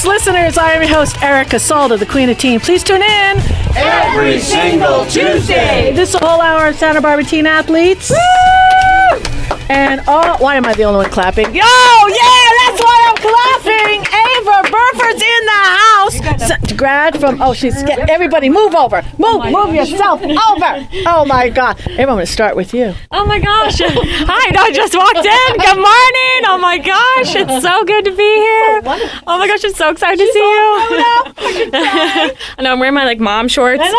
folks, listeners. I am your host, Erica Salda, the Queen of Teen. Please tune in every single Tuesday. This whole hour of Santa Barbara teen athletes. And all, why am I the only one clapping? Oh, yeah, that's why I'm clapping. Ava Burford's in the house. Grad from, oh, she's, get, everybody move over. Move, move yourself over. Oh my God. Everyone, I'm going to start with you. Oh my gosh. Hi, I just walked in. Good morning. Oh my gosh. It's so good to be here. Oh my gosh, I'm so excited to see you. I know, I'm wearing my like mom shorts.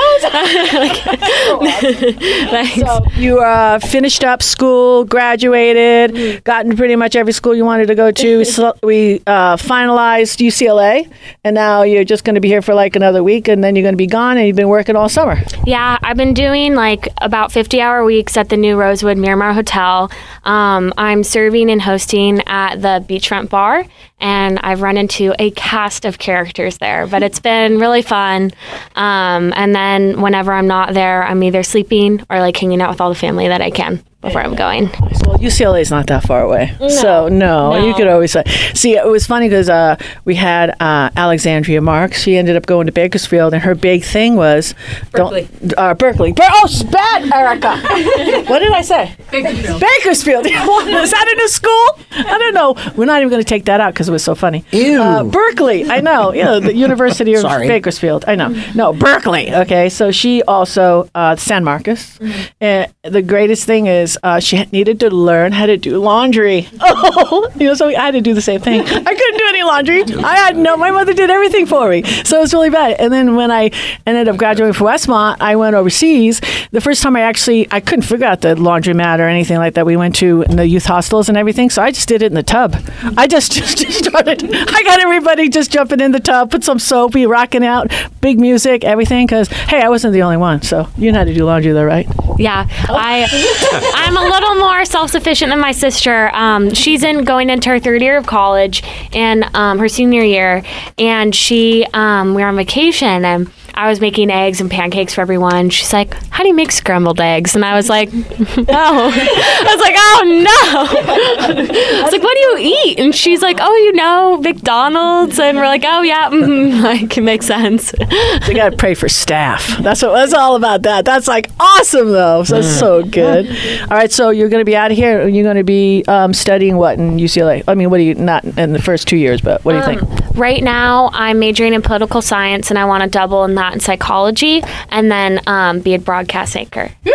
So you uh, finished up school, graduated, gotten pretty much every school you wanted to go to. We uh, finalized UCLA, and now you're just going to be here for like another week, and then you're going to be gone, and you've been working all summer. Yeah, I've been doing like about 50 hour weeks at the new Rosewood Miramar Hotel. Um, I'm serving and hosting at the Beachfront Bar, and I've run into a cast of characters there, but it's been really fun. Um, and then whenever I'm not there, I'm either sleeping or like hanging out with all the family that I can before I'm going. Well, UCLA is not that far away, No. so no, No. you could always say. See, it was funny because uh, we had uh, Alexandria Marks. She ended up going to Bakersfield, and her big thing was Berkeley. Don't, uh, Berkeley. Ber- oh, it's bad, Erica. what did I say? Bakersfield. Bakersfield. is that a new school? I don't know. We're not even going to take that out because it was so funny. Ew. Uh, Berkeley. I know. You know, the University of. Bakersfield. I know. No, Berkeley. Okay. So she also, uh, San Marcos. And the greatest thing is uh, she needed to learn how to do laundry. Oh, you know, so I had to do the same thing. I couldn't do any laundry. I had no, my mother did everything for me. So it was really bad. And then when I ended up graduating from Westmont, I went overseas. The first time I actually, I couldn't figure out the laundromat or anything like that. We went to in the youth hostels and everything. So I just did it in the tub. I just, just, just started, I got everybody just jumping in the tub, put some soap, be rocking out, big music, everything. Because, hey, I wasn't the only one. So you know how to do laundry though, right? Yeah, I I'm a little more self-sufficient than my sister. Um, she's in going into her third year of college and um, her senior year, and she um, we're on vacation and. I was making eggs and pancakes for everyone. She's like, "How do you make scrambled eggs?" And I was like, "No." I was like, "Oh no!" I was like, "What do you eat?" And she's like, "Oh, you know, McDonald's." And we're like, "Oh yeah, mm, like it makes sense." You got to pray for staff. That's what that's all about. That that's like awesome though. So that's so good. All right, so you're going to be out of here. And you're going to be um, studying what in UCLA? I mean, what do you not in the first two years, but what do you think? Right now, I'm majoring in political science, and I want to double in that in psychology, and then um, be a broadcast anchor.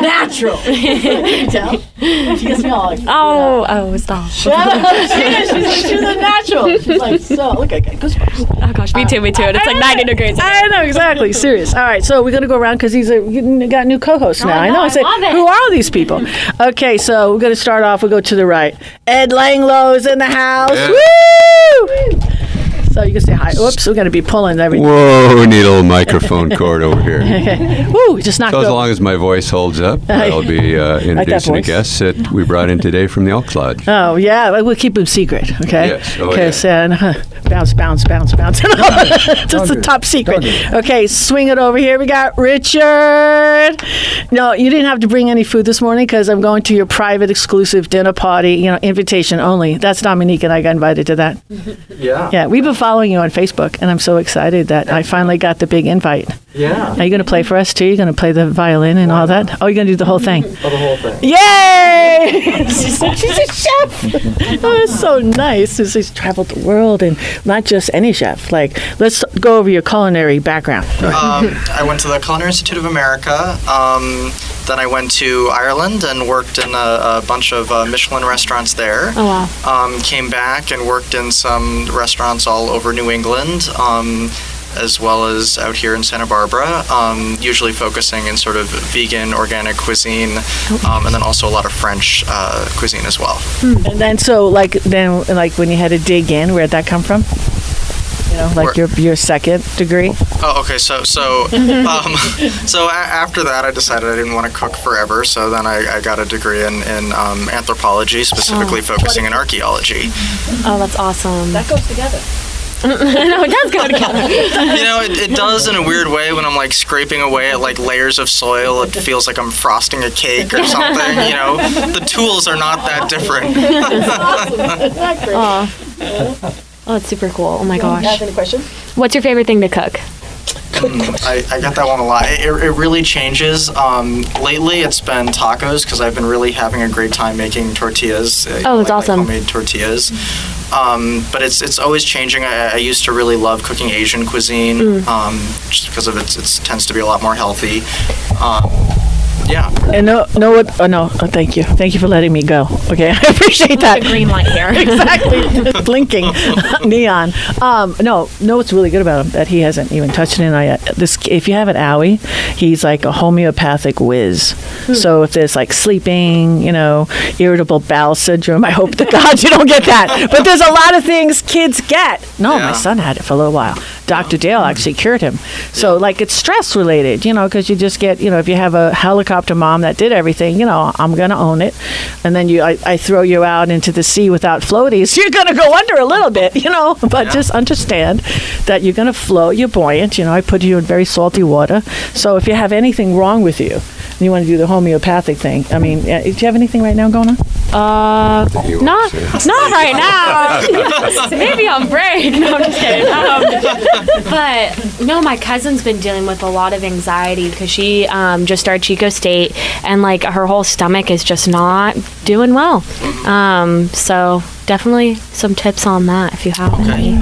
Natural. tell? She gets me all like, Oh, oh, stop! Shut up. She is. She's, she's a natural. She's like so. Look, I got goosebumps. Oh gosh, me too, me too. And it's like 90 degrees. I know exactly. Serious. All right, so we're gonna go around because he's a, got new co-hosts now. I know. know, I I said, it. who are these people? Okay, so we're gonna start off. We'll go to the right. Ed Langlow's in the house. Woo! So you can say hi. Oops, we're gonna be pulling everything. Whoa, we need a little microphone cord over here. Okay. Woo! Just knocked So as over. long as my voice holds up, I'll be uh, introducing a voice. guest that we brought in today from the Elks Lodge. Oh yeah, well, we'll keep them secret, okay? Yes. Oh, Because yeah. uh, bounce, bounce, bounce, bounce. Just the top secret. Okay, swing it over here. We got Richard. No, you didn't have to bring any food this morning because I'm going to your private, exclusive dinner party. You know, invitation only. That's Dominique, and I got invited to that. Yeah. Yeah, we've been following you on Facebook, and I'm so excited that I finally got the big invite. Yeah. Are you going to play for us too? You're going to play the violin and all that? Oh, you're going to do the whole thing. For the whole thing. Yay! she's, a, she's a chef. Oh, it's so nice. She's, she's traveled the world and not just any chef. Like, let's go over your culinary background. Um, I went to the Culinary Institute of America. Um, then I went to Ireland and worked in a, a bunch of uh, Michelin restaurants there. Oh wow. Um, came back and worked in some restaurants all over New England, um, as well as out here in Santa Barbara. Um, usually focusing in sort of vegan, organic cuisine, um, and then also a lot of French uh, cuisine as well. And then, so, like, then, like, when you had to dig in, where'd that come from? You know, like Where- your your second degree. Oh, okay. So, so, um, so a- after that, I decided I didn't want to cook forever. So then I, I got a degree in in um, anthropology, specifically focusing in archaeology. Oh, that's awesome. That goes together. no, it does go together. You know, it, it does in a weird way when I'm like scraping away at like layers of soil. It feels like I'm frosting a cake or something. You know, the tools are not that different. Oh, Oh, it's super cool. Oh my You gosh. have any questions? What's your favorite thing to cook? I, I got that one a lot. It, it really changes. Um, lately, it's been tacos because I've been really having a great time making tortillas. uh, Oh, that's like- like awesome. homemade tortillas. Um, but it's it's always changing. I, I used to really love cooking Asian cuisine Mm. um, just because of its it tends to be a lot more healthy. Yeah. And no, no, what? Oh, no. Oh, thank you. Thank you for letting me go. Okay, I appreciate that. The green light here. exactly blinking neon um no no what's really good about him that he hasn't even touched it in I, this if you have an owie he's like a homeopathic whiz so if there's like sleeping you know irritable bowel syndrome i hope to god you don't get that but there's a lot of things kids get no my son had it for a little while dr dale actually cured him. So like it's stress related you know because you just get you know if you have a helicopter mom that did everything you know i'm gonna own it and then you I, I throw you out into the sea without floaties you're gonna go under a little bit you know? But just understand that you're gonna float you're buoyant you know i put you in very salty water. So if you have anything wrong with you and you want to do the homeopathic thing i mean yeah, do you have anything right now going on Uh, He won't not, not right now. Maybe on break. No, I'm just kidding. Um, but no, my cousin's been dealing with a lot of anxiety because she um, just started Chico State and like her whole stomach is just not doing well. Um, so definitely some tips on that if you have any.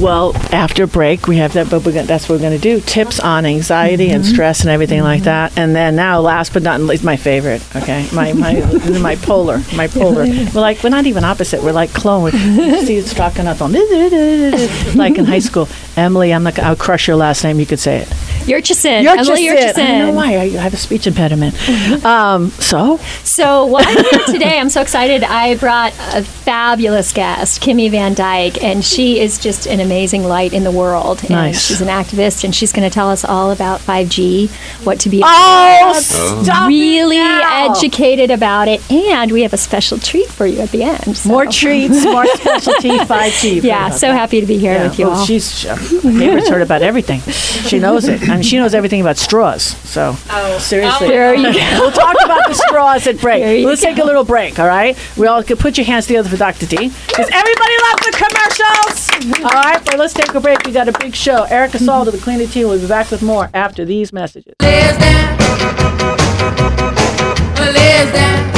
Well, after break, we have that, but we're gonna, that's what we're going to do. Tips on anxiety and mm-hmm. stress and everything like mm-hmm. that. And then now, last but not least, my favorite. Okay, my my my polar, my polar. We're like we're not even opposite. We're like clone. See, it's talking up on like in high school. Emily, I'm like, I'll crush your last name. You could say it. Yurchison. You're Emily just it. I don't know why. I have a speech impediment. Um, so So, what I'm here today, I'm so excited. I brought a fabulous guest, Kimmy Van Dyke, and she is just an amazing light in the world. And Nice. she's an activist, and she's going to tell us all about 5G, what to be oh, Oh. stop it really now. educated about it, and we have a special treat for you at the end. so- More treats, more specialty 5G. Yeah, so happy to be here with you well, all. she's uh, Gabriel's heard about everything. She knows it, and she knows everything about straws. So oh, seriously, oh. There you go. we'll talk about the straws at break. Let's take a little break. All right, we all could put your hands together for Dr. D because everybody loves the commercials. All right, but let's take a break. We got a big show. Erica Salda the Queen of Teen. We'll be back with more after these messages. Liz down. Liz down.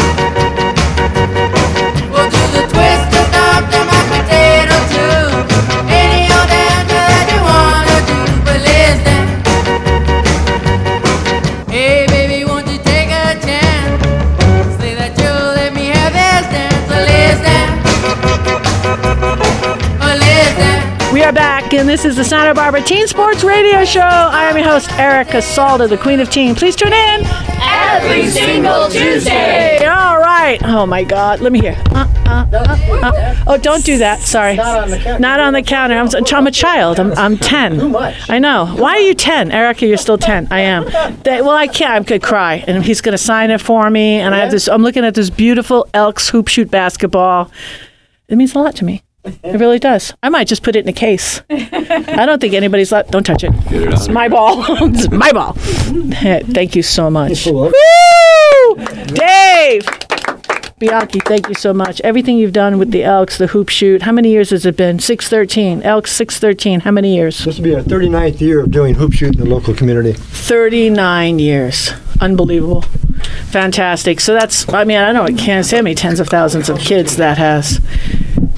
Back, and this is the Santa Barbara Teen Sports Radio Show. I am your host, Erica Salda, the Queen of Teen. Please tune in Every single Tuesday. All right. Oh my God. Let me hear. Uh, uh, uh, uh. Oh, don't do that. Sorry. Not on the counter. Not on the counter. I'm, I'm a child. I'm, I'm 10. Too much. I know. Why are you 10? Erica, you're still 10. I am. They, well, I can't. I could cry. And he's going to sign it for me. And I have this, I'm looking at this beautiful Elks hoop shoot basketball. It means a lot to me. It really does. I might just put it in a case. I don't think anybody's let. Don't touch it. It It's my ball. it's my ball. Thank you so much. Woo! Dave! Bianchi, thank you so much. Everything you've done with the Elks, the hoop shoot. How many years has it been? 613. Elks 613. How many years? This will be our 39th year of doing hoop shoot in the local community. 39 years. Unbelievable. Fantastic. So that's, I mean, I don't know it can't say how many tens of thousands of kids that has.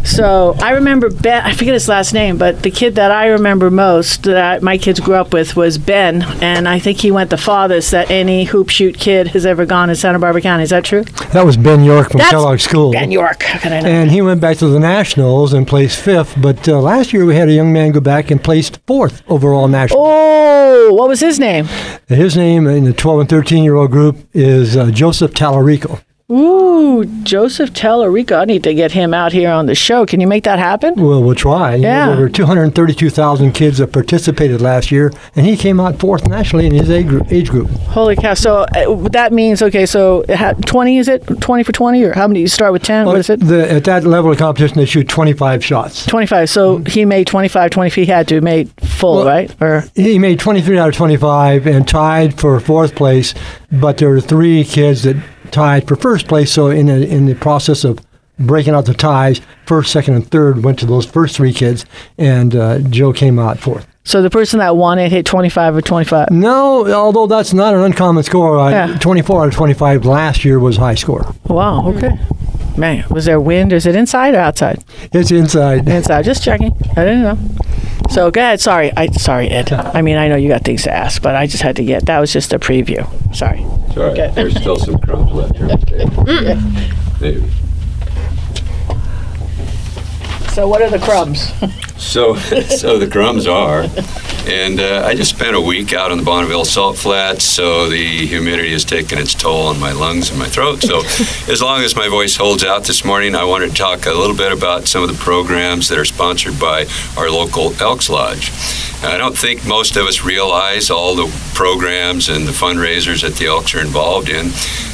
So I remember Ben, I forget his last name, but the kid that I remember most that my kids grew up with was Ben, and I think he went the farthest that any hoop shoot kid has ever gone in Santa Barbara County. Is that true? That was Ben York from That's Kellogg School. Ben York. How can I know? And he went back to the Nationals and placed fifth. But uh, last year we had a young man go back and placed fourth overall national. Oh, what was his name? His name in the 12 and 13 year old group is uh, Joseph Talarico. Ooh, Joseph Talarico. I need to get him out here on the show. Can you make that happen? Well, we'll try. Yeah. There were 232,000 kids that participated last year, and he came out fourth nationally in his age group. Age group. Holy cow! So uh, that means okay. So ha- twenty is it? Twenty for twenty, or how many? You start with ten. what is it? The, at that level of competition, they shoot 25 shots. Twenty-five. So he made 25, 20 if He had to made full, Well- right? Or He made 23 out of 25 and tied for fourth place, but there were three kids that tied for first place. So in the, in the process of breaking out the ties. First, second, and third went to those first three kids, and uh, Joe came out fourth. So the person that won it hit 25 or 25. No, although that's not an uncommon score. Uh, Yeah. 24 out of 25 last year was high score. Wow. Okay. Man, was there wind? Is it inside or outside? It's inside. Inside. Just checking. I didn't know. So go ahead. Sorry. I sorry, Ed. I mean, I know you got things to ask, but I just had to get. That was just a preview. Sorry. Sorry, Okay. there's still some crumbs left here. on. Maybe. So what are the crumbs? So, so the crumbs are, and uh, I just spent a week out on the Bonneville Salt Flats, so the humidity has taken its toll on my lungs and my throat. So, as long as my voice holds out this morning, I wanted to talk a little bit about some of the programs that are sponsored by our local Elks Lodge. I don't think most of us realize all the programs and the fundraisers that the Elks are involved in.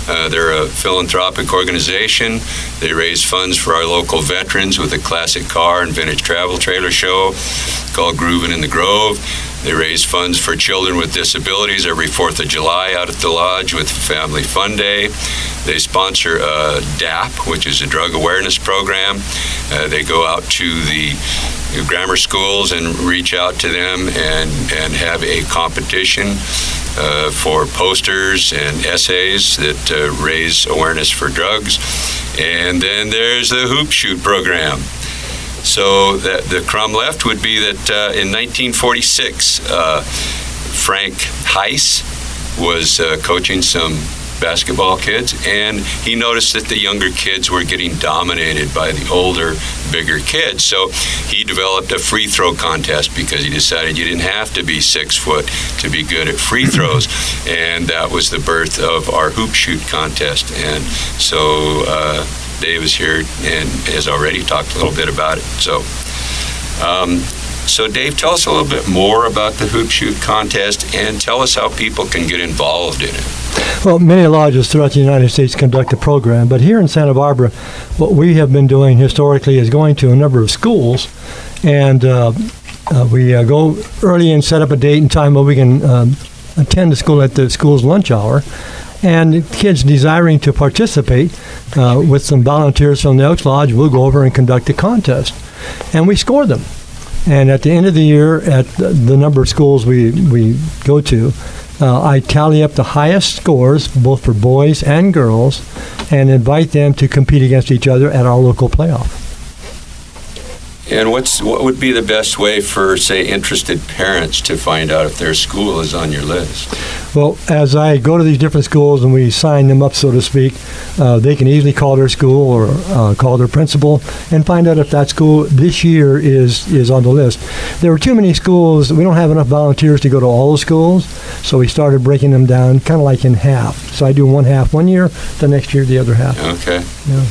Uh, they're a philanthropic organization. They raise funds for our local veterans with a classic car and vintage travel trailer show called Grooving in the Grove. They raise funds for children with disabilities every 4th of July out at the lodge with Family Fun Day. They sponsor uh, DAP, which is a drug awareness program. Uh, they go out to the grammar schools and reach out to them and, and have a competition uh, for posters and essays that uh, raise awareness for drugs. And then there's the Hoop Shoot program. So that the crumb left would be that uh, in 1946, uh, Frank Hise was uh, coaching some basketball kids, and he noticed that the younger kids were getting dominated by the older, bigger kids. So he developed a free throw contest because he decided you didn't have to be six foot to be good at free throws, and that was the birth of our hoop shoot contest. And so uh, Dave is here and has already talked a little bit about it. So. Um, so, Dave, tell us a little bit more about the Hoop Shoot contest and tell us how people can get involved in it. Well, many lodges throughout the United States conduct the program, but here in Santa Barbara, what we have been doing historically is going to a number of schools, and uh, uh, we uh, go early and set up a date and time where we can um, attend the school at the school's lunch hour. And kids desiring to participate uh, with some volunteers from the Elks Lodge we'll go over and conduct a contest. And we score them. And at the end of the year, at the, number of schools we, we go to, uh, I tally up the highest scores, both for boys and girls, and invite them to compete against each other at our local playoff. And what's what would be the best way for, say, interested parents to find out if their school is on your list? Well, as I go to these different schools and we sign them up, so to speak, uh, they can easily call their school or uh, call their principal and find out if that school this year is is on the list. There are too many schools. We don't have enough volunteers to go to all the schools, so we started breaking them down, kind of like in half. So I do one half one year, the next year the other half. Okay. Yeah.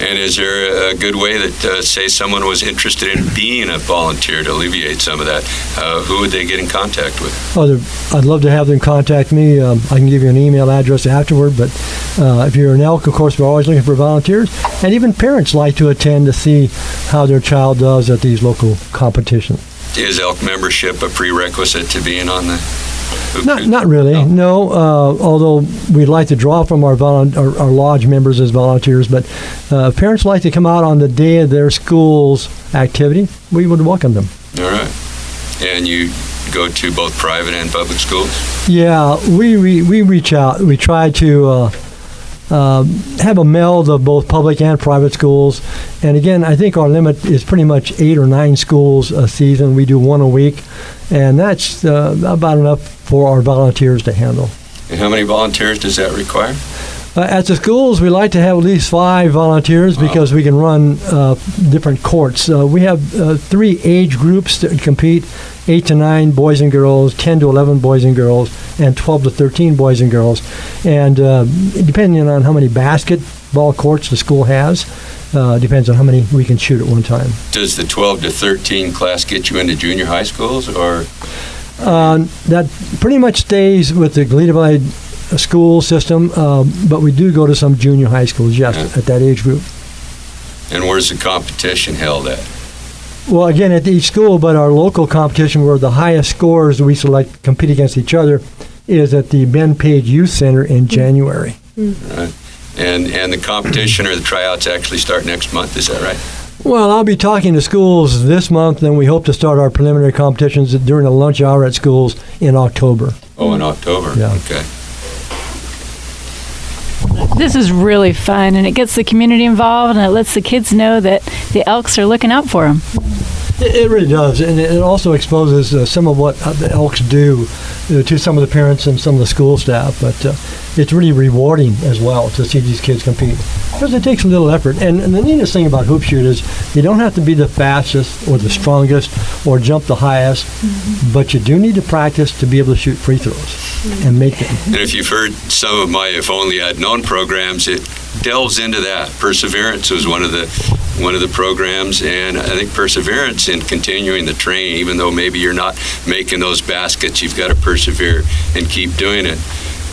And is there a good way that, uh, say, someone was interested in being a volunteer to alleviate some of that? Uh, who would they get in contact with? Oh, I'd love to have them contact me. Um, I can give you an email address afterward. But uh, if you're an elk, of course, we're always looking for volunteers. And even parents like to attend to see how their child does at these local competitions. Is elk membership a prerequisite to being on the? Not, not really. No. uh, although we'd like to draw from our, volun- our, our lodge members as volunteers, but uh, parents like to come out on the day of their school's activity, we would welcome them. All right. And you go to both private and public schools? Yeah, we, we, we reach out. We try to uh, uh, have a meld of both public and private schools. And again, I think our limit is pretty much eight or nine schools a season. We do one a week, and that's uh, about enough for our volunteers to handle. And how many volunteers does that require? Uh, at the schools, we like to have at least five volunteers because we can run uh, different courts. Uh, we have uh, three age groups that compete: eight to nine boys and girls, ten to eleven boys and girls, and twelve to thirteen boys and girls. And uh, depending on how many basketball courts the school has, uh, depends on how many we can shoot at one time. Does the 12 to 13 class get you into junior high schools or? Uh, that pretty much stays with the Goleta Valley school system, uh, but we do go to some junior high schools, yes, Yeah. at that age group. And where's the competition held at? Well, again, at each school, but our local competition where the highest scores we select compete against each other is at the Ben Page Youth Center in January. Right. And and the competition or the tryouts actually start next month. Is that right? Well, I'll be talking to schools this month, and we hope to start our preliminary competitions during the lunch hour at schools in October. Oh, in October. Yeah. Okay. This is really fun, and it gets the community involved, and it lets the kids know that the Elks are looking out for them. It, really does, and it also exposes uh, some of what uh, the Elks do uh, to some of the parents and some of the school staff. But uh, it's really rewarding as well to see these kids compete because it takes a little effort. And, and the neatest thing about hoop shoot is you don't have to be the fastest or the strongest or jump the highest, mm-hmm. but you do need to practice to be able to shoot free throws and mm-hmm. make them. And if you've heard some of my "If Only I'd Known" programs, it delves into that. Perseverance was one of the one of the programs, and I think perseverance in continuing the train, even though maybe you're not making those baskets, you've got to persevere and keep doing it,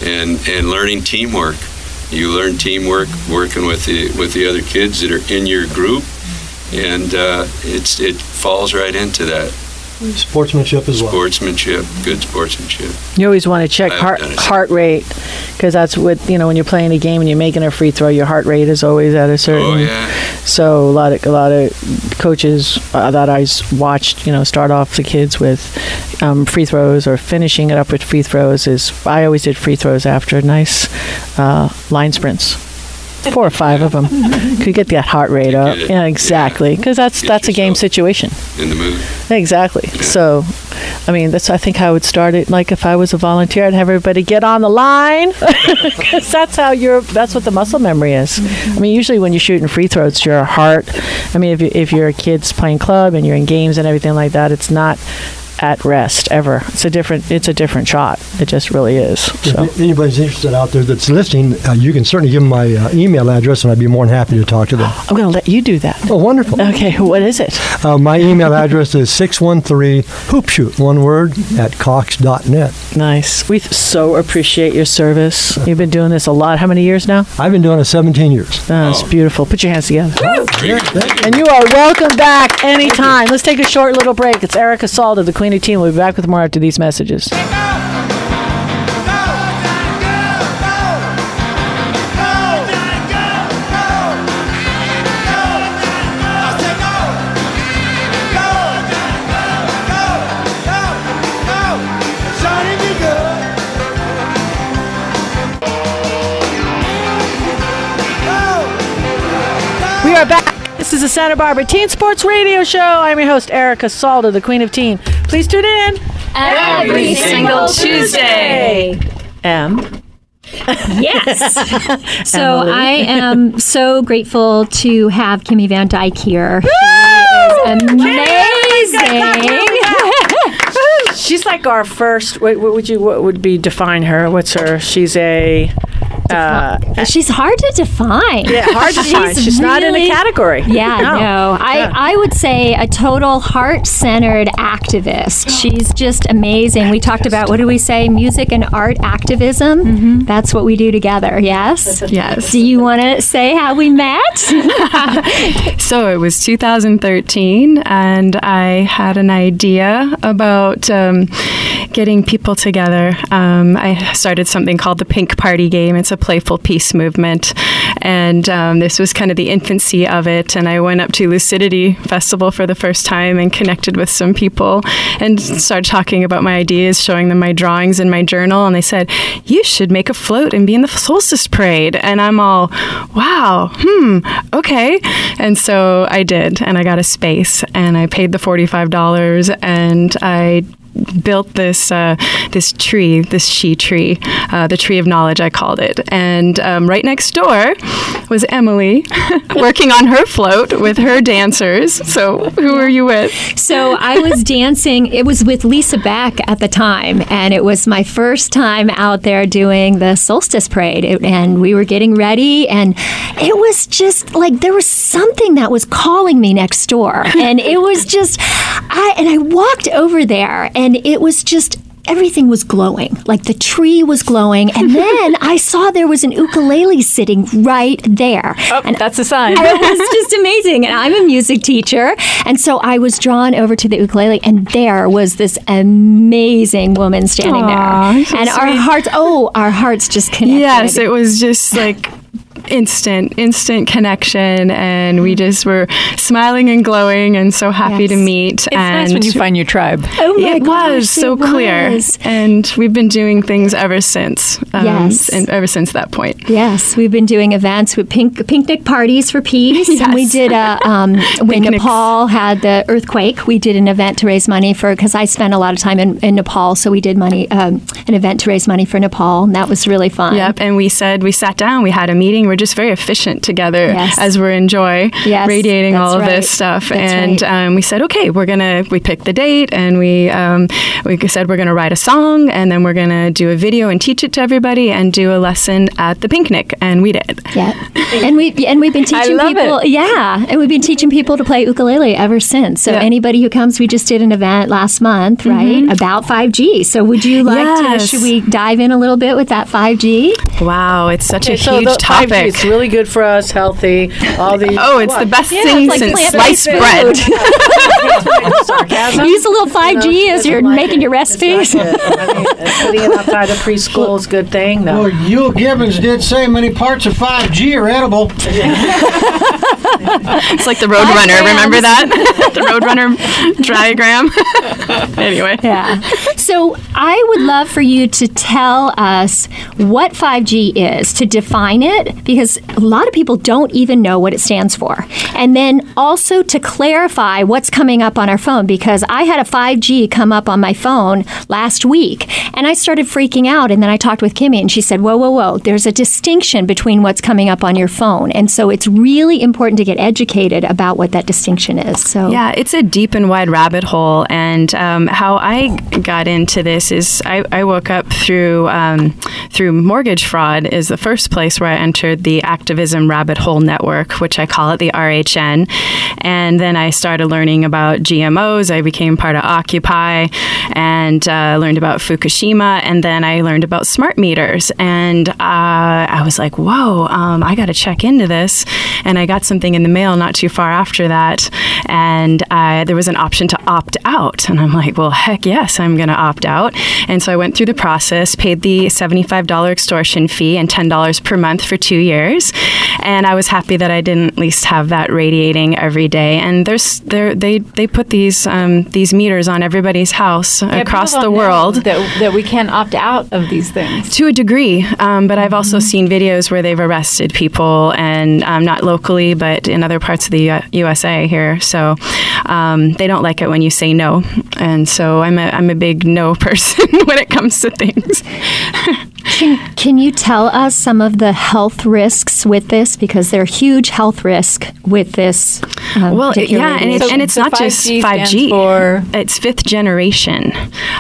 and and learning teamwork. You learn teamwork working with the with the other kids that are in your group, and uh, it's it falls right into that Sportsmanship as well. sportsmanship, good sportsmanship. You always want to check heart, heart rate because that's what you know when you're playing a game and you're making a free throw. Your heart rate is always at a certain. Oh yeah. So a lot of a lot of coaches uh, that I s- watched, you know, start off the kids with um, free throws or finishing it up with free throws. Is I always did free throws after nice uh, line sprints. Four or five of them could get that heart rate up. Yeah, exactly. Because that's Get that's a game situation. in the mood. Exactly. So, I mean, that's I think how I would start it. Like if I was a volunteer, I'd have everybody get on the line because that's how you're. That's what the muscle memory is. I mean, usually when you're shooting free throws, your heart. I mean, if you, if you're a kid's playing club and you're in games and everything like that, it's not at rest ever. It's a different. It's a different shot. It just really is. So. If anybody's interested out there that's listening, uh, you can certainly give them my uh, email address, and I'd be more than happy to talk to them. I'm going to let you do that. Oh, wonderful. Okay, what is it? Uh, my email address is 613 hoopshoot, one word, at cox.net. Nice. We so appreciate your service. You've been doing this a lot. How many years now? I've been doing it 17 years. That's Oh. beautiful. Put your hands together. Very good. And you are welcome back anytime. Let's take a short little break. It's Erica Salda, the Queen Teen. We'll be back with more after these messages. We are back. This is the Santa Barbara Teen Sports Radio Show. I'm your host, Erica Salda, the Queen of Teen. Please tune in Every single Tuesday. M. Yes. so Emily. I am so grateful to have Kimmy Van Dyke here. She is amazing. She's like our first. What, what would you? What would be define her? What's her? She's a. Uh, She's hard to define. yeah, hard to find. She's not in a category. Yeah, no. I, Yeah. I would say a total heart centered activist. She's just amazing. We talked about, what do we say, music and art activism? That's what we do together, yes? Yes. Do you want to say how we met? So it was 2013, and I had an idea about um, getting people together. Um, I started something called the Pink Party Game. It's a playful peace movement, and um, this was kind of the infancy of it. And I went up to Lucidity Festival for the first time and connected with some people and started talking about my ideas, showing them my drawings and my journal. And they said, "You should make a float and be in the solstice parade." And I'm all, "Wow, hmm, okay." And so I did, and I got a space, and I paid the forty-five dollars, and I built this uh, this tree, this she tree, uh, the tree of knowledge, I called it. And um, right next door was Emily working on her float with her dancers. So who were you with? So I was dancing. It was with Lisa Beck at the time, and it was my first time out there doing the solstice parade. It- and we were getting ready, and it was just like there was something that was calling me next door, and it was just I and I walked over there, and it was just. Everything was glowing, like the tree was glowing, and then I saw there was an ukulele sitting right there. Oh, and That's a sign. it was just amazing. And I'm a music teacher. And so I was drawn over to the ukulele, and there was this amazing woman standing Aw, there. so And our hearts, oh, our hearts just connected. Yes, it was just like instant, instant connection, and we just were smiling and glowing and so happy to meet. It's and nice when you find your tribe. Oh my it gosh, was so clear, and we've been doing things ever since. um, Yes. and ever since that point. Yes, we've been doing events with pink, picnic parties for peace, and we did a um, when. Nepal had the earthquake. We did an event to raise money for because I spent a lot of time in, in Nepal, so we did money um, an event to raise money for Nepal, and that was really fun. Yep, and we said we sat down, we had a meeting. We're just very efficient together Yes. as we're in joy, Yes, radiating all that's of right. this stuff. That's and right. um, we said, okay, we're gonna. We picked the date, and we um, we said we're gonna write a song, and then we're gonna do a video and teach it to everybody, and do a lesson at the picnic, and we did. Yeah, and we and we've been teaching people. it. Yeah, and we've been teaching people to play ukulele ever since. So Yeah. anybody who comes, we just did an event last month, right, about 5G. So would you like to? Mm-hmm. Should we dive in a little bit with that 5G? Wow, it's such a so huge the 5G, topic. it's really good for us, healthy. All the Oh, it's the best thing like since sliced bread. sarcasm. Use a little 5G as you're like making it. your recipes. I mean, putting it outside of preschool is a good thing, though. Well, Euell Gibbons did say many parts of 5G are edible. It's like the Roadrunner. Remember that? the Roadrunner diagram. anyway. Yeah. So I would love for you to tell us what 5G is, to define it, because a lot of people don't even know what it stands for. And then also to clarify what's coming up on our phone, because I had a 5G come up on my phone last week and I started freaking out. And then I talked with Kimmy and she said, Whoa, whoa, whoa, there's a distinction between what's coming up on your phone. And so it's really important to get educated about what that distinction is. So, Yeah, it's a deep and wide rabbit hole. And um, how I got into this is I, I woke up through um, through mortgage fraud is the first place where I entered the activism rabbit hole network, which I call it the RHN. And then I started learning about GMOs. I became part of Occupy and uh, learned about Fukushima. And then I learned about smart meters. And uh, I was like, whoa, um, I got to check into this. And I got something in the mail not too far after that. And uh, there was an option to opt out. And I'm like, well, heck yes, I'm going to opt out. And so I went through the process, paid the $75 extortion fee and $10 per month for two years. And I was happy that I didn't at least have that radiating every day. And there's there they they put these um, these meters on everybody's house Yeah, across the world. that, that we can opt out of these things. To a degree, um, but I've also seen videos where they've arrested people, and um, not locally, but in other parts of the U- USA here. So um, they don't like it when you say no, and so I'm a I'm a big no person when it comes to things. Can, you tell us some of the health risks with this? Because there are huge health risks with this. Um, Well, yeah, and it's, radiation. and it's So not just 5G stands 5G. for- It's fifth generation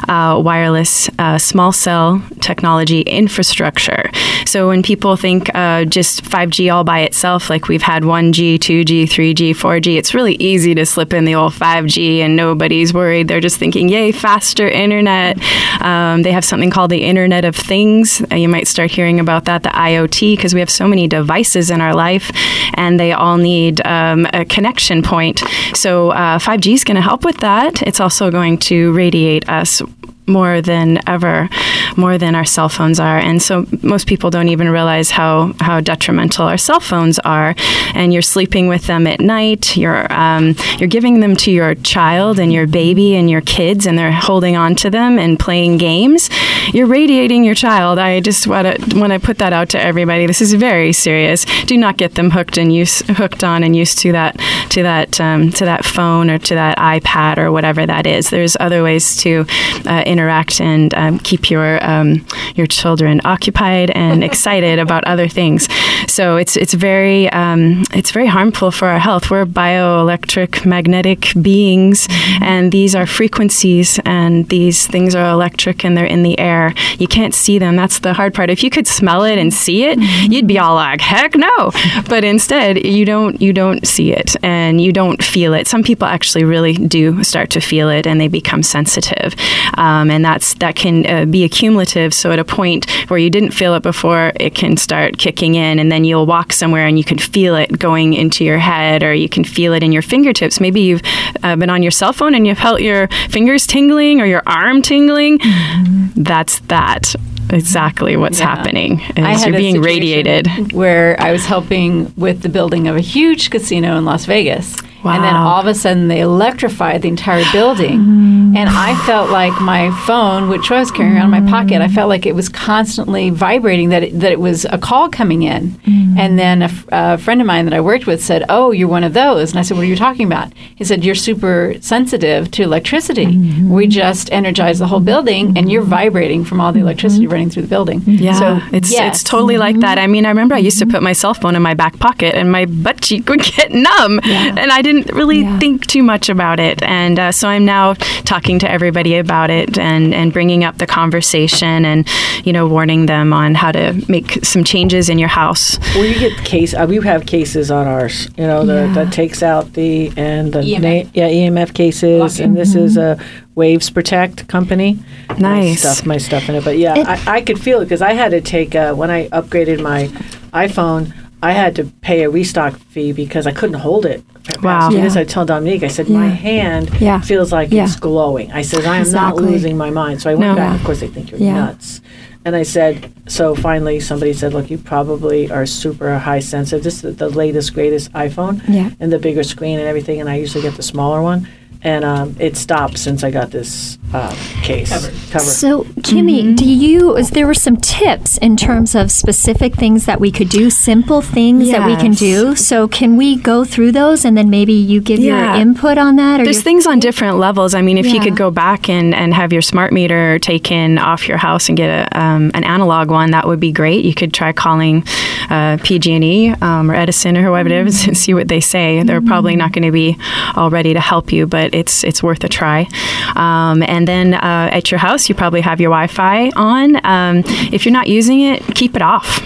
uh, wireless uh, small cell technology infrastructure. So when people think uh, just 5G all by itself, like we've had 1G, 2G, 3G, 4G, it's really easy to slip in the old 5G and nobody's worried. They're just thinking, yay, faster internet. Um, they have something called the Internet of Things. Uh, you might start hearing about that, the IoT, because we have so many devices in our life and they all need um, a connection point. So uh, 5G is going to help with that. It's also going to radiate us more than ever, more than our cell phones are. And so most people don't even realize how, how detrimental our cell phones are. And you're sleeping with them at night. You're um, you're giving them to your child and your baby and your kids, and they're holding on to them and playing games. You're radiating your child. I just want to want to put that out to everybody. This is very serious. Do not get them hooked and use hooked on and used to that to that um, to that phone or to that iPad or whatever that is. There's other ways to uh, interact and um, keep your um, your children occupied and excited about other things. So it's it's very um, it's very harmful for our health. We're bioelectric magnetic beings, and these are frequencies, and these things are electric, and they're in the air. You can't see them. That's the hard part. If you could smell it and see it, you'd be all like, "Heck no!" But instead, you don't. You don't see it, and you don't feel it. Some people actually really do start to feel it, and they become sensitive, um, and that's that can uh, be accumulative. So at a point where you didn't feel it before, it can start kicking in, and then you'll walk somewhere and you can feel it going into your head, or you can feel it in your fingertips. Maybe you've uh, been on your cell phone and you've felt your fingers tingling or your arm tingling. That's that. exactly what's happening. I Is you're being radiated. where I was helping with the building of a huge casino in Las Vegas. And then all of a sudden they electrified the entire building. Mm. And I felt like my phone, which I was carrying around in my pocket, I mm. felt like it was constantly vibrating that it, that it was a call coming in. Mm. And then a, f- a friend of mine that I worked with said, "Oh, you're one of those." And I said, "What are you talking about?" He said, "You're super sensitive to electricity. Mm-hmm. We just energized the whole building, and you're mm-hmm. vibrating from all the electricity mm-hmm. running through the building." Yeah, So it's yes. it's totally like that. I mean, I remember I used to put my cell phone in my back pocket, and my butt cheek would get numb, and I didn't really think too much about it. And uh, so I'm now talking to everybody about it and and bringing up the conversation, and you know, warning them on how to make some changes in your house. Well, you get case. Uh, we have cases on ours. You know, the, that takes out the and the EMF. na- yeah EMF cases, and this is a Waves Protect company. I Nice. stuff my stuff in it, but yeah, I, I could feel it because I had to take uh, when I upgraded my iPhone. I had to pay a restock fee because I couldn't hold it. Wow. Because I told Dominique, I said my hand Yeah. feels like Yeah. it's glowing. I said I am Exactly. not losing my mind. So I went No. back. Of course, they think you're Yeah. nuts. And I said, so finally, somebody said, look, you probably are super high sensitive. This is the latest, greatest iPhone, Yeah. and the bigger screen and everything. And I usually get the smaller one, and um, it stopped since I got this um, case cover. So, Kimmy, do you? Is there were some tips in terms of specific things that we could do, simple things that we can do? So, can we go through those and then maybe you give Yeah. your input on that? Or There's your- things on different levels. I mean, if you could go back and, and have your smart meter taken off your house and get a, um, an analog one, that would be great. You could try calling uh, PG&E um, or Edison or whoever it is and see what they say. They're probably not going to be all ready to help you, but it's it's worth a try. Um, and then uh, at your house, you probably have your Wi-Fi on. Um, if you're not using it, keep it off.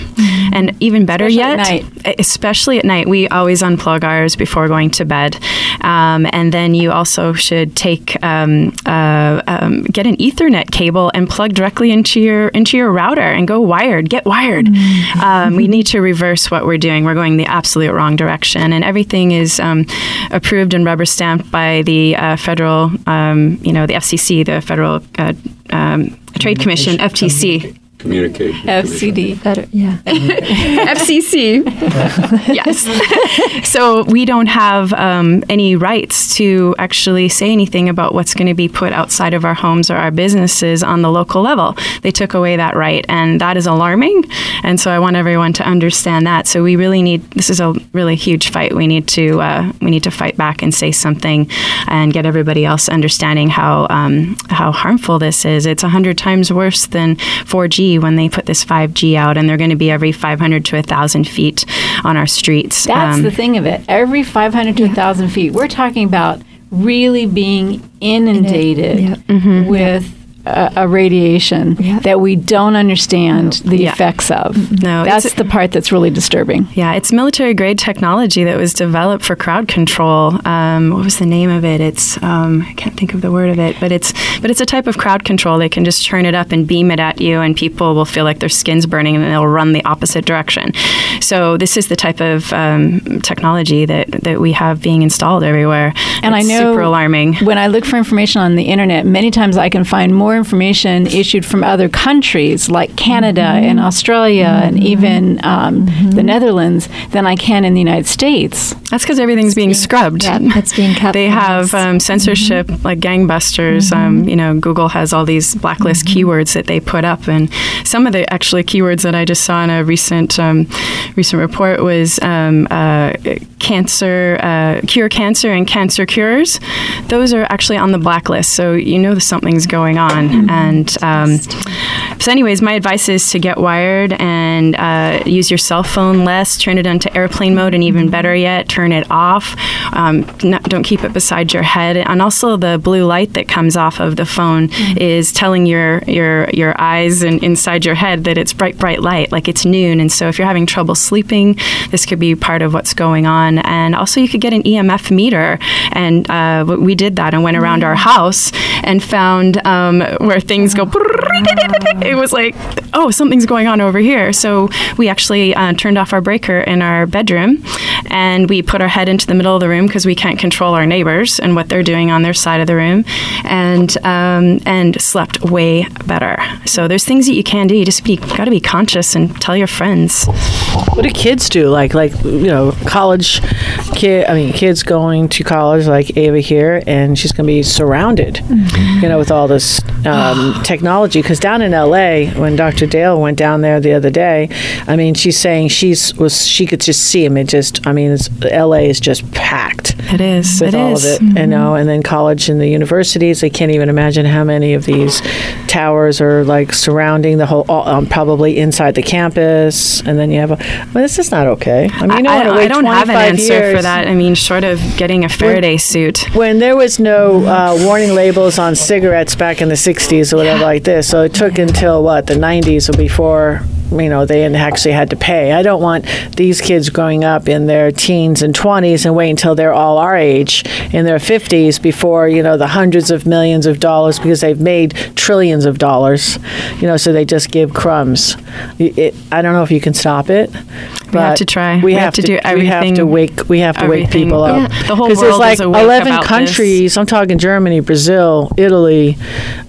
And even better Especially at yet, night. especially at night, we always unplug ours before going to bed. Um, and then you also should take um, uh, um, get an Ethernet cable and plug directly into your into your router and go wired. Get wired. Um, we need to reverse what we're doing. We're going the absolute wrong direction, and everything is um, approved and rubber stamped by the uh, federal, um, you know, the FCC, the Federal uh, um, Trade Commission, FTC. Communication. FCD. Better, yeah. FCC. yes. so we don't have um, any rights to actually say anything about what's going to be put outside of our homes or our businesses on the local level. They took away that right, and that is alarming. And so I want everyone to understand that. So we really need. This is a really huge fight. We need to uh, we need to fight back and say something, and get everybody else understanding how um, how harmful this is. It's a hundred times worse than 4G when they put this 5G out, and they're going to be every 500 to 1,000 feet on our streets. That's Um, the thing of it. Every 500 to 1,000 feet, we're talking about really being inundated Yep. Mm-hmm. with a, a radiation Yep. that we don't understand the Yeah. effects of. No, That's the part that's really disturbing. Yeah, it's military grade technology that was developed for crowd control. Um, what was the name of it? It's um, I can't think of the word of it, but it's but it's a type of crowd control. They can just turn it up and beam it at you, and people will feel like their skin's burning, and they'll run the opposite direction. So this is the type of um, technology that that we have being installed everywhere. And It's I know super alarming. When I look for information on the internet, many times I can find more information issued from other countries like Canada Mm-hmm. and Australia and even um, the Netherlands than I can in the United States. That's because everything's being scrubbed. Yeah, it's being kept. They have um, censorship like gangbusters. Um, you know, Google has all these blacklist keywords that they put up, and some of the actually keywords that I just saw in a recent um, recent report was um, uh, cancer, uh, cure cancer, and cancer cures. Those are actually on the blacklist, so you know something's going on. And um, so, anyways, my advice is to get wired and uh, use your cell phone less. Turn it onto airplane mode, and even better yet, turn it off. Um, not, don't keep it beside your head. And also, the blue light that comes off of the phone is telling your your your eyes and inside your head that it's bright, bright light, like it's noon. And so, if you're having trouble sleeping, this could be part of what's going on. And also, you could get an EMF meter, and uh, we did that and went around our house and found um, where things go. It was like, oh, something's going on over here. So we actually uh, turned off our breaker in our bedroom, and we put our head into the middle of the room because we can't control our neighbors and what they're doing on their side of the room, and um, and slept way better. So there's things that you can do. You just be got to be conscious and tell your friends. What do kids do? Like, like you know, college kid. I mean, kids going to college, like Ava here, and she's going to be surrounded, you know, with all this um, technology. Because down in L.A., when Dr. Dale went down there the other day, I mean, she's saying she's was she could just see him. It just, I mean, it's, L.A. is just packed It is. with it all is. of it, you know, and then college and the universities. I can't even imagine how many of these towers are like surrounding the whole, all, um, probably inside the campus, and then you have a. Well, this is not okay. I mean, you don't I, want I don't have an 25 answer years. for that. I mean, short of getting a Faraday suit. When there was no uh, warning labels on cigarettes back in the 60s or whatever like this, so it took until what, the 90s or before, you know, they actually had to pay. I don't want these kids growing up in their teens and 20s and wait until they're all our age in their 50s before, you know, the hundreds of millions of dollars because they've made trillions of dollars, you know, so they just give crumbs. It, I don't know if you can stop it. We have to try. We, have, to, do everything. We have to wake. We have to wake people up. Yeah. The whole 'Cause there's world like is awake 11 about this. countries. I'm talking Germany, Brazil, Italy,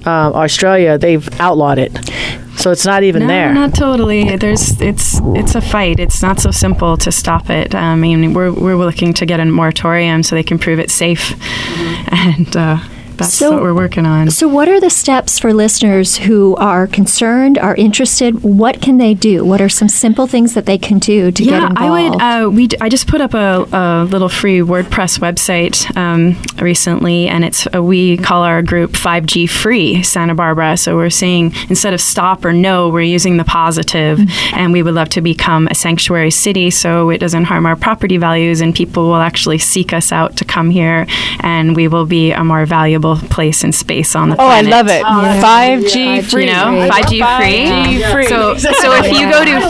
um, Australia. They've outlawed it, so it's not even no, there. not totally. There's it's it's a fight. It's not so simple to stop it. I mean, we're we're looking to get a moratorium so they can prove it safe, and uh, that's So- what we're working on. So, what are the steps for listeners who are concerned, are interested? What can they do? What are some simple things that they can do to get yeah, involved? I would. Uh, we d- I just put up a, a little free WordPress website um, recently, and it's uh, we call our group 5G Free Santa Barbara. So we're saying instead of stop or no, we're using the positive, and we would love to become a sanctuary city, so it doesn't harm our property values, and people will actually seek us out to come here, and we will be a more valuable place and space on the Oh, I love it. 5G free. You know, 5G free. 5G free. So, so if you go to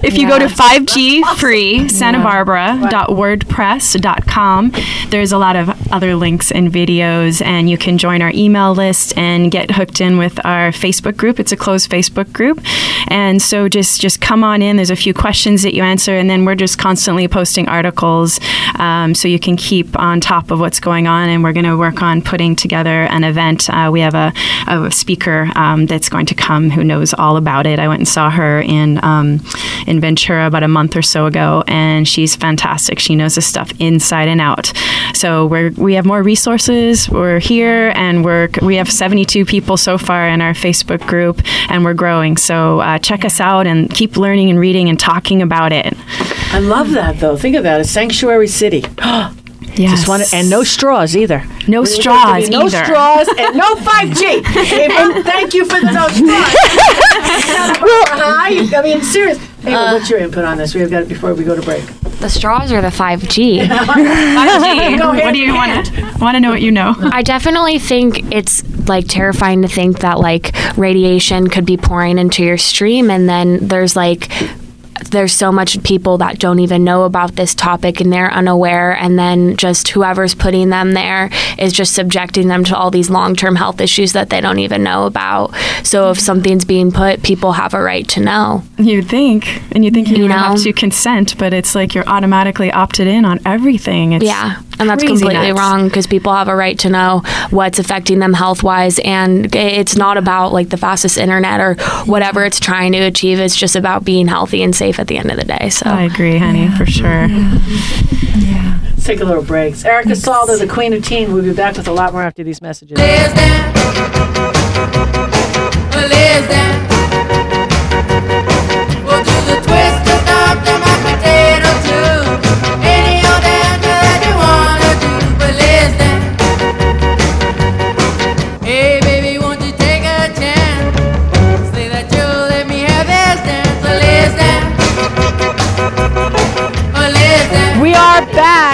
if you go to 5G free Santa Barbara.wordpress.com, there's a lot of other links and videos, and you can join our email list and get hooked in with our Facebook group. It's a closed Facebook group, and so just just come on in. There's a few questions that you answer, and then we're just constantly posting articles, um, so you can keep on top of what's going on. And we're going to work on putting together an event. Uh, we have a, a speaker um, that's going to come who knows all about it. I went and saw her in um, in Ventura about a month or so ago, and she's fantastic. She knows this stuff inside and out. So we're we have more resources. We're here, and we're we have 72 people so far in our Facebook group, and we're growing. So uh, check us out and keep learning and reading and talking about it. I love that though. Think of that, a sanctuary city. Yes. Just want and no straws either. No We want there to straws be no either. straws and no 5G. Ava, thank you for the no straws. Hi. I mean, serious. Ava, uh, what's your input on this? We've got it before we go to break. The straws or the 5G? 5G. Go what do you want to want to know what you know? I definitely think it's like terrifying to think that like radiation could be pouring into your stream and then there's like there's so much people that don't even know about this topic and they're unaware. And then just whoever's putting them there is just subjecting them to all these long-term health issues that they don't even know about. So if mm-hmm. something's being put people have a right to know. You'd think, and you think you, You know? have to consent, but it's like you're automatically opted in on everything. It's yeah. And that's completely nuts. wrong because people have a right to know what's affecting them health wise and it's not about like the fastest internet or whatever it's trying to achieve. It's just about being healthy and safe at the end of the day so I agree, honey, for sure. Yeah. Let's take a little break. Erica Salda, the queen of teen. We'll be back with a lot more after these messages.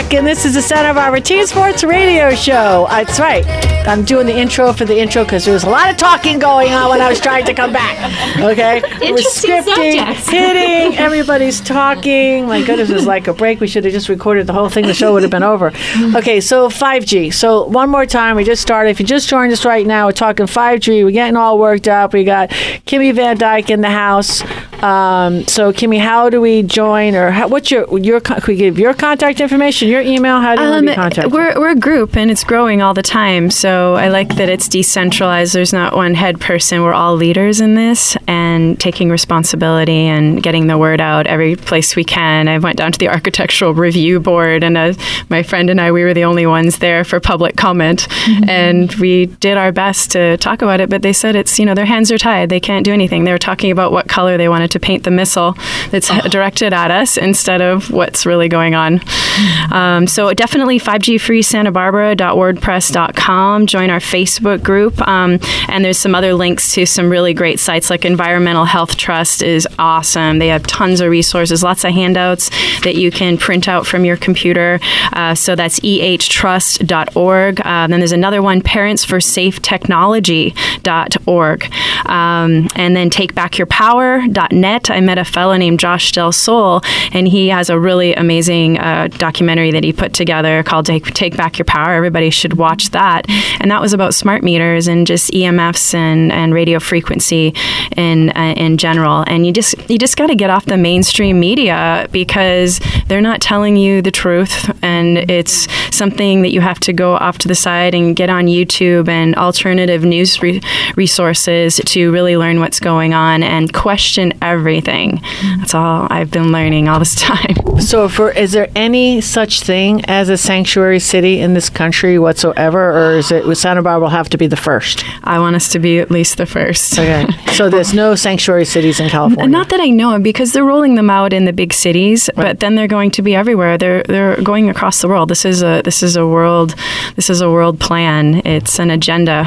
Back. and this is the Santa Barbara Teen Sports Radio Show. Uh, that's right. I'm doing the intro for the intro because there was a lot of talking going on when I was trying to come back. Okay, we're scripting, subjects. hitting, everybody's talking. My goodness, it was like a break. We should have just recorded the whole thing. The show would have been over. Okay, so 5G. So one more time, we just started. If you just joined us right now, we're talking 5G. We're getting all worked up. We got Kimmy Van Dyke in the house. Um, so Kimmy, how do we join, or how, what's your your? Could we give your contact information, your email? How do you want to be contacted? Um, we're, we're a group and it's growing all the time. So I like that it's decentralized. There's not one head person. We're all leaders in this and taking responsibility and getting the word out every place we can. I went down to the architectural review board and uh, my friend and I, we were the only ones there for public comment. And we did our best to talk about it, but they said it's, you know, their hands are tied. They can't do anything. They were talking about what color they wanted to paint the missile that's directed at us instead of what's really going on. Um, so definitely 5G free Join our Facebook group. Um, and there's some other links to some really great sites like Environmental Health Trust is awesome. They have tons of resources, lots of handouts that you can print out from your computer. Uh, so that's ehtrust.org. Uh, then there's another one, parentsforsafetechnology.org. Um, and then takebackyourpower.net. I met a fellow named Josh Del Sol, and he has a really amazing uh, documentary that he put together called Take, Take Back Your Power. Everybody should watch that. And that was about smart meters and just EMFs and, and radio frequency in uh, in general. And you just you just got to get off the mainstream media because they're not telling you the truth, and it's something that you have to go off to the side and get on YouTube and alternative news re- resources to really learn what's going on and question everything. That's all I've been learning all this time. So, for is there any such thing as a sanctuary city in this country whatsoever, or is it Santa Barbara will have to be the first? I want us to be at least the first. Okay, so there's no sanctuary cities in California. Not that I know of, because they're rolling them out in the big cities, but then they're going to be everywhere. They're they're going across the world. This is a this is a world this is a world plan. It's an agenda.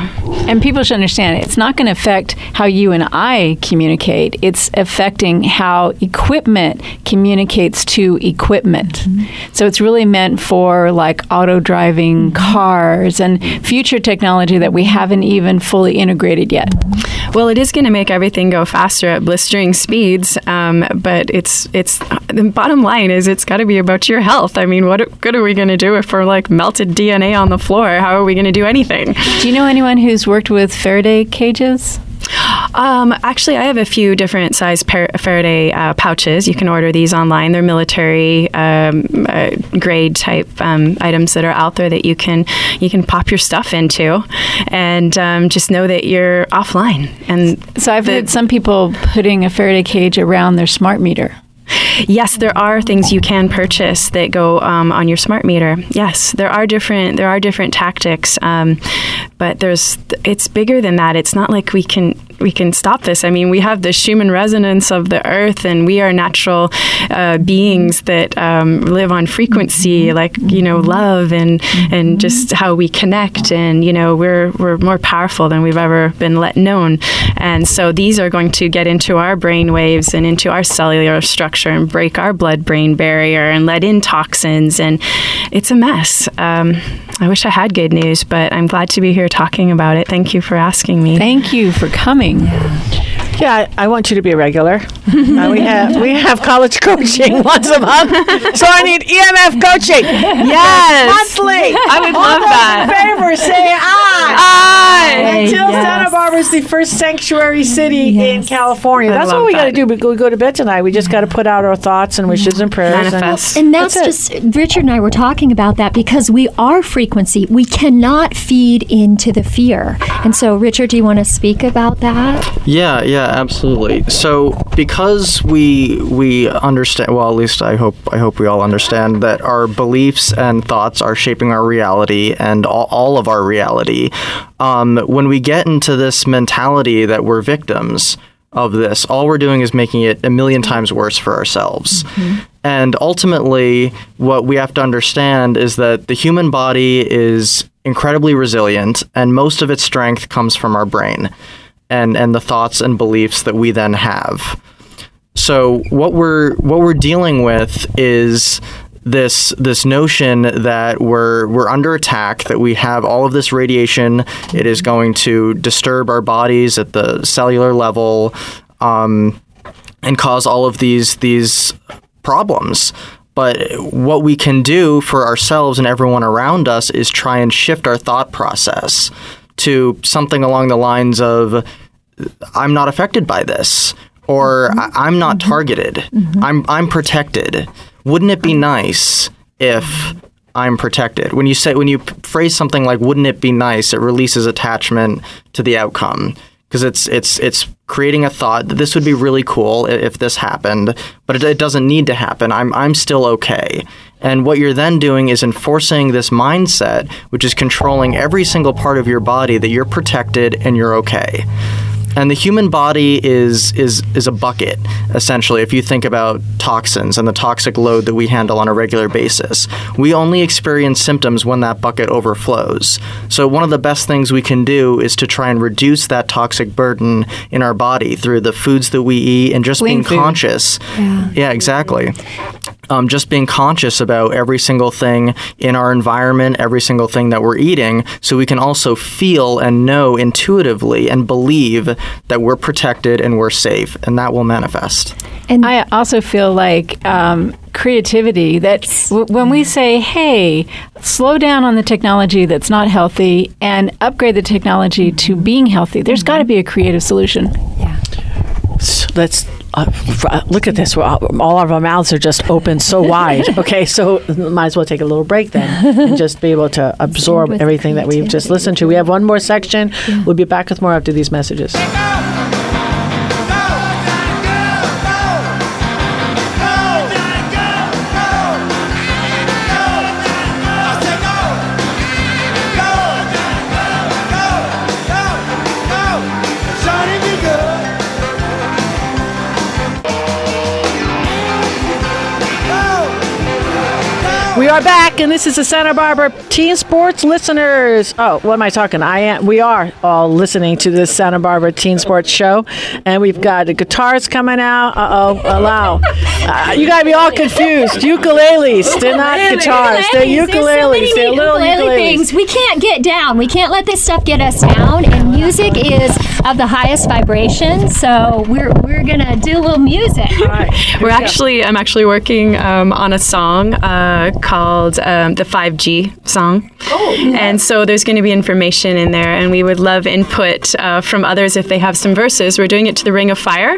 And people should understand it's not going to affect how you and I communicate. It's affecting how equipment communicates to equipment. So it's really meant for like auto driving cars and future technology that we haven't even fully integrated yet. Well, it is going to make everything go faster at blistering speeds, um, but it's it's the bottom line is it's got to be about your health. I mean, what good are we going to do if we're like melted DNA on the floor? How are we going to do anything? Do you know anyone who's worked with Faraday cages? Um, actually, I have a few different size par- Faraday uh, pouches. You can order these online. They're military um, uh, grade type um, items that are out there that you can you can pop your stuff into, and um, just know that you're offline. And So I've heard some people putting a Faraday cage around their smart meter. Yes, there are things you can purchase that go um, on your smart meter. Yes, there are different there are different tactics, um, but there's it's bigger than that. It's not like we can we can stop this. I mean, we have the Schumann resonance of the Earth, and we are natural uh, beings that um, live on frequency, like you know, love and and just how we connect. And you know, we're we're more powerful than we've ever been let known. And so these are going to get into our brain waves and into our cellular structure and break our blood-brain barrier and let in toxins. And it's a mess. Um, I wish I had good news, but I'm glad to be here talking about it. Thank you for asking me. Thank you for coming. Yeah, I, I want you to be a regular. Uh, we have we have college coaching once a month, so I need EMF coaching. Yes. monthly. I would All love those that. In favor, say aye. Aye. Until Yes. Santa Barbara is the first sanctuary city in California. I That's what love we got to do. We go, we go to bed tonight. We just got to put out our thoughts and wishes and prayers. and- Manifest. And that's, That's just Richard and I were talking about that because we are frequency. We cannot feed into the fear. And so, Richard, do you want to speak about that? Yeah, yeah, absolutely. So because we we understand, well, at least I hope I hope we all understand that our beliefs and thoughts are shaping our reality and all, all of our reality. Um, when we get into this mentality that we're victims of this, all we're doing is making it a million times worse for ourselves. And ultimately, what we have to understand is that the human body is incredibly resilient, and most of its strength comes from our brain and, and the thoughts and beliefs that we then have. So what we're what we're dealing with is this this notion that we're we're under attack, that we have all of this radiation. It is going to disturb our bodies at the cellular level, um, and cause all of these these problems. But what we can do for ourselves and everyone around us is try and shift our thought process to something along the lines of I'm not affected by this or mm-hmm. I- I'm not mm-hmm. targeted. Mm-hmm. I'm I'm protected. Wouldn't it be nice if I'm protected? When you say when you phrase something like wouldn't it be nice, it releases attachment to the outcome because it's it's it's creating a thought that this would be really cool if this happened, but it, it doesn't need to happen. I'm I'm still okay. And what you're then doing is enforcing this mindset, which is controlling every single part of your body that you're protected and you're okay. And the human body is is is a bucket essentially. If you think about toxins and the toxic load that we handle on a regular basis, we only experience symptoms when that bucket overflows. So one of the best things we can do is to try and reduce that toxic burden in our body through the foods that we eat and just being food. conscious. Yeah, exactly. Um, just being conscious about every single thing in our environment, every single thing that we're eating, so we can also feel and know intuitively and believe that we're protected and we're safe, and that will manifest. And I also feel like um, creativity that w- when we say, hey, slow down on the technology that's not healthy and upgrade the technology to being healthy, there's got to be a creative solution. Yeah. Let's uh, look at this. All, all of our mouths are just open so wide. Okay, so might as well take a little break then and just be able to absorb everything that we've just listened to. We have one more section. We'll be back with more after these messages. We are back, and this is the Santa Barbara Teen Sports listeners. Oh, what am I talking? I am. We are all listening to this Santa Barbara Teen Sports show, and we've got the guitars coming out. Uh oh, allow. Uh, you gotta be all confused. Ukuleles, they're not guitars. They're There's so ukuleles. They're little ukulele ukuleles. things. We can't get down. We can't let this stuff get us down. And music is of the highest vibration. So we're we're gonna do a little music. All right. We're actually, I'm actually working um, on a song uh, called um, the 5G song. Oh, And so there's going to be information in there, and we would love input uh, from others if they have some verses. We're doing it to the Ring of Fire.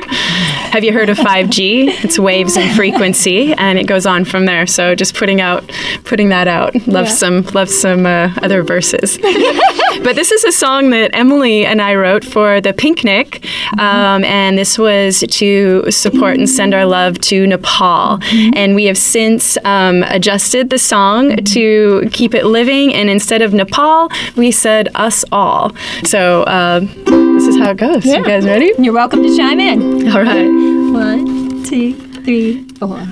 Have you heard of 5G? It's waves and frequency, and it goes on from there. So just putting out, putting that out. Love some, love some uh, other verses. but this is a song that Emily and I wrote for the Picnic, um, and this was to support and send our love to Nepal. And we have since um, adjusted the song to keep it living, and instead of Nepal, we said us all. So uh, this is how it goes. You guys ready? You're welcome to chime in. All right. One, two, three, four.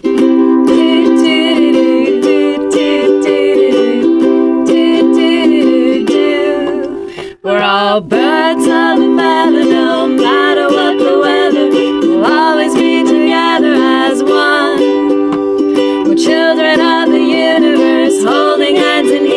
We're all birds of a feather, no matter what the weather. We'll always be children of the universe, holding hands and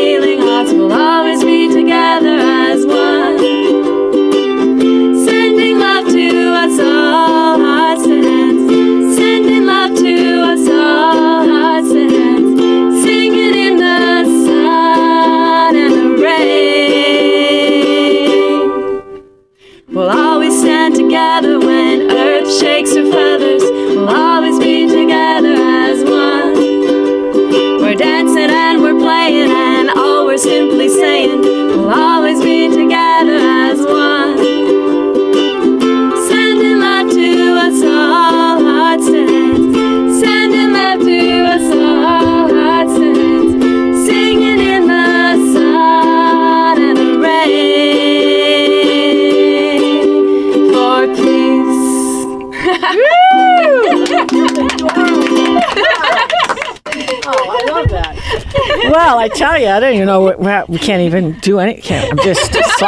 I tell you, I don't even know. What, we can't even do any. Can't, I'm just it's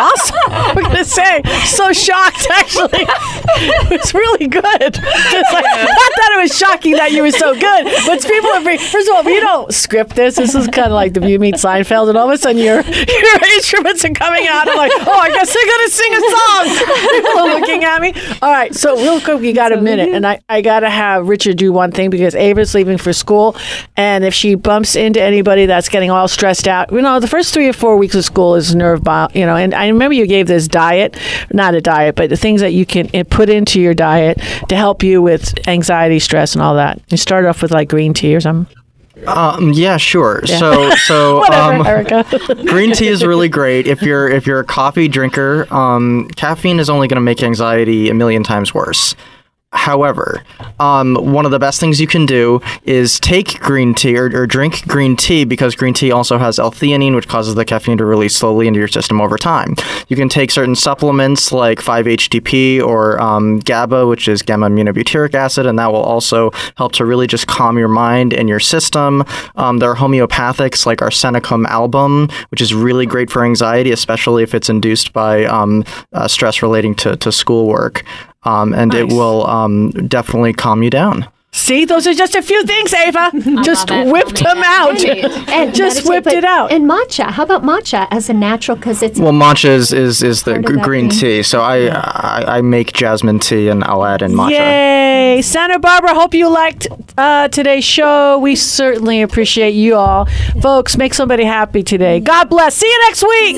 we're gonna say so shocked. Actually, it was really good. Just like, not that it was shocking that you were so good, but people are. Bring, first of all, we don't script this. This is kind of like the You Meet Seinfeld, and all of a sudden your your instruments are coming out. I'm like, oh, I guess they're gonna sing a song. People are looking at me. All right, so real quick, we got a minute, and I I gotta have Richard do one thing because Ava's leaving for school, and if she bumps into anybody that's getting all stressed out, you know, the first three or four weeks of school is nerve you know. And I remember you gave this diet, not a diet, but the things that you can uh, put into your diet to help you with anxiety, stress, and all that. You start off with like green tea or something. Um, yeah, sure. Yeah. So, so Whatever, um, green tea is really great if you're if you're a coffee drinker. Um, caffeine is only going to make anxiety a million times worse. However, um, one of the best things you can do is take green tea or, or drink green tea because green tea also has L-theanine, which causes the caffeine to release slowly into your system over time. You can take certain supplements like 5-HTP or um, GABA, which is gamma aminobutyric acid, and that will also help to really just calm your mind and your system. Um, there are homeopathics like arsenicum album, which is really great for anxiety, especially if it's induced by um, uh, stress relating to, to schoolwork. Um, and it will um, definitely calm you down. See, those are just a few things, Ava. Just whipped them out. And just meditate, whipped it out. And matcha. How about matcha as a natural? Because it's Well, matcha is, is, is the g- green thing. tea. So I, I I make jasmine tea and I'll add in matcha. Yay! Santa Barbara, hope you liked uh, today's show. We certainly appreciate you all. Folks, make somebody happy today. God bless. See you next week.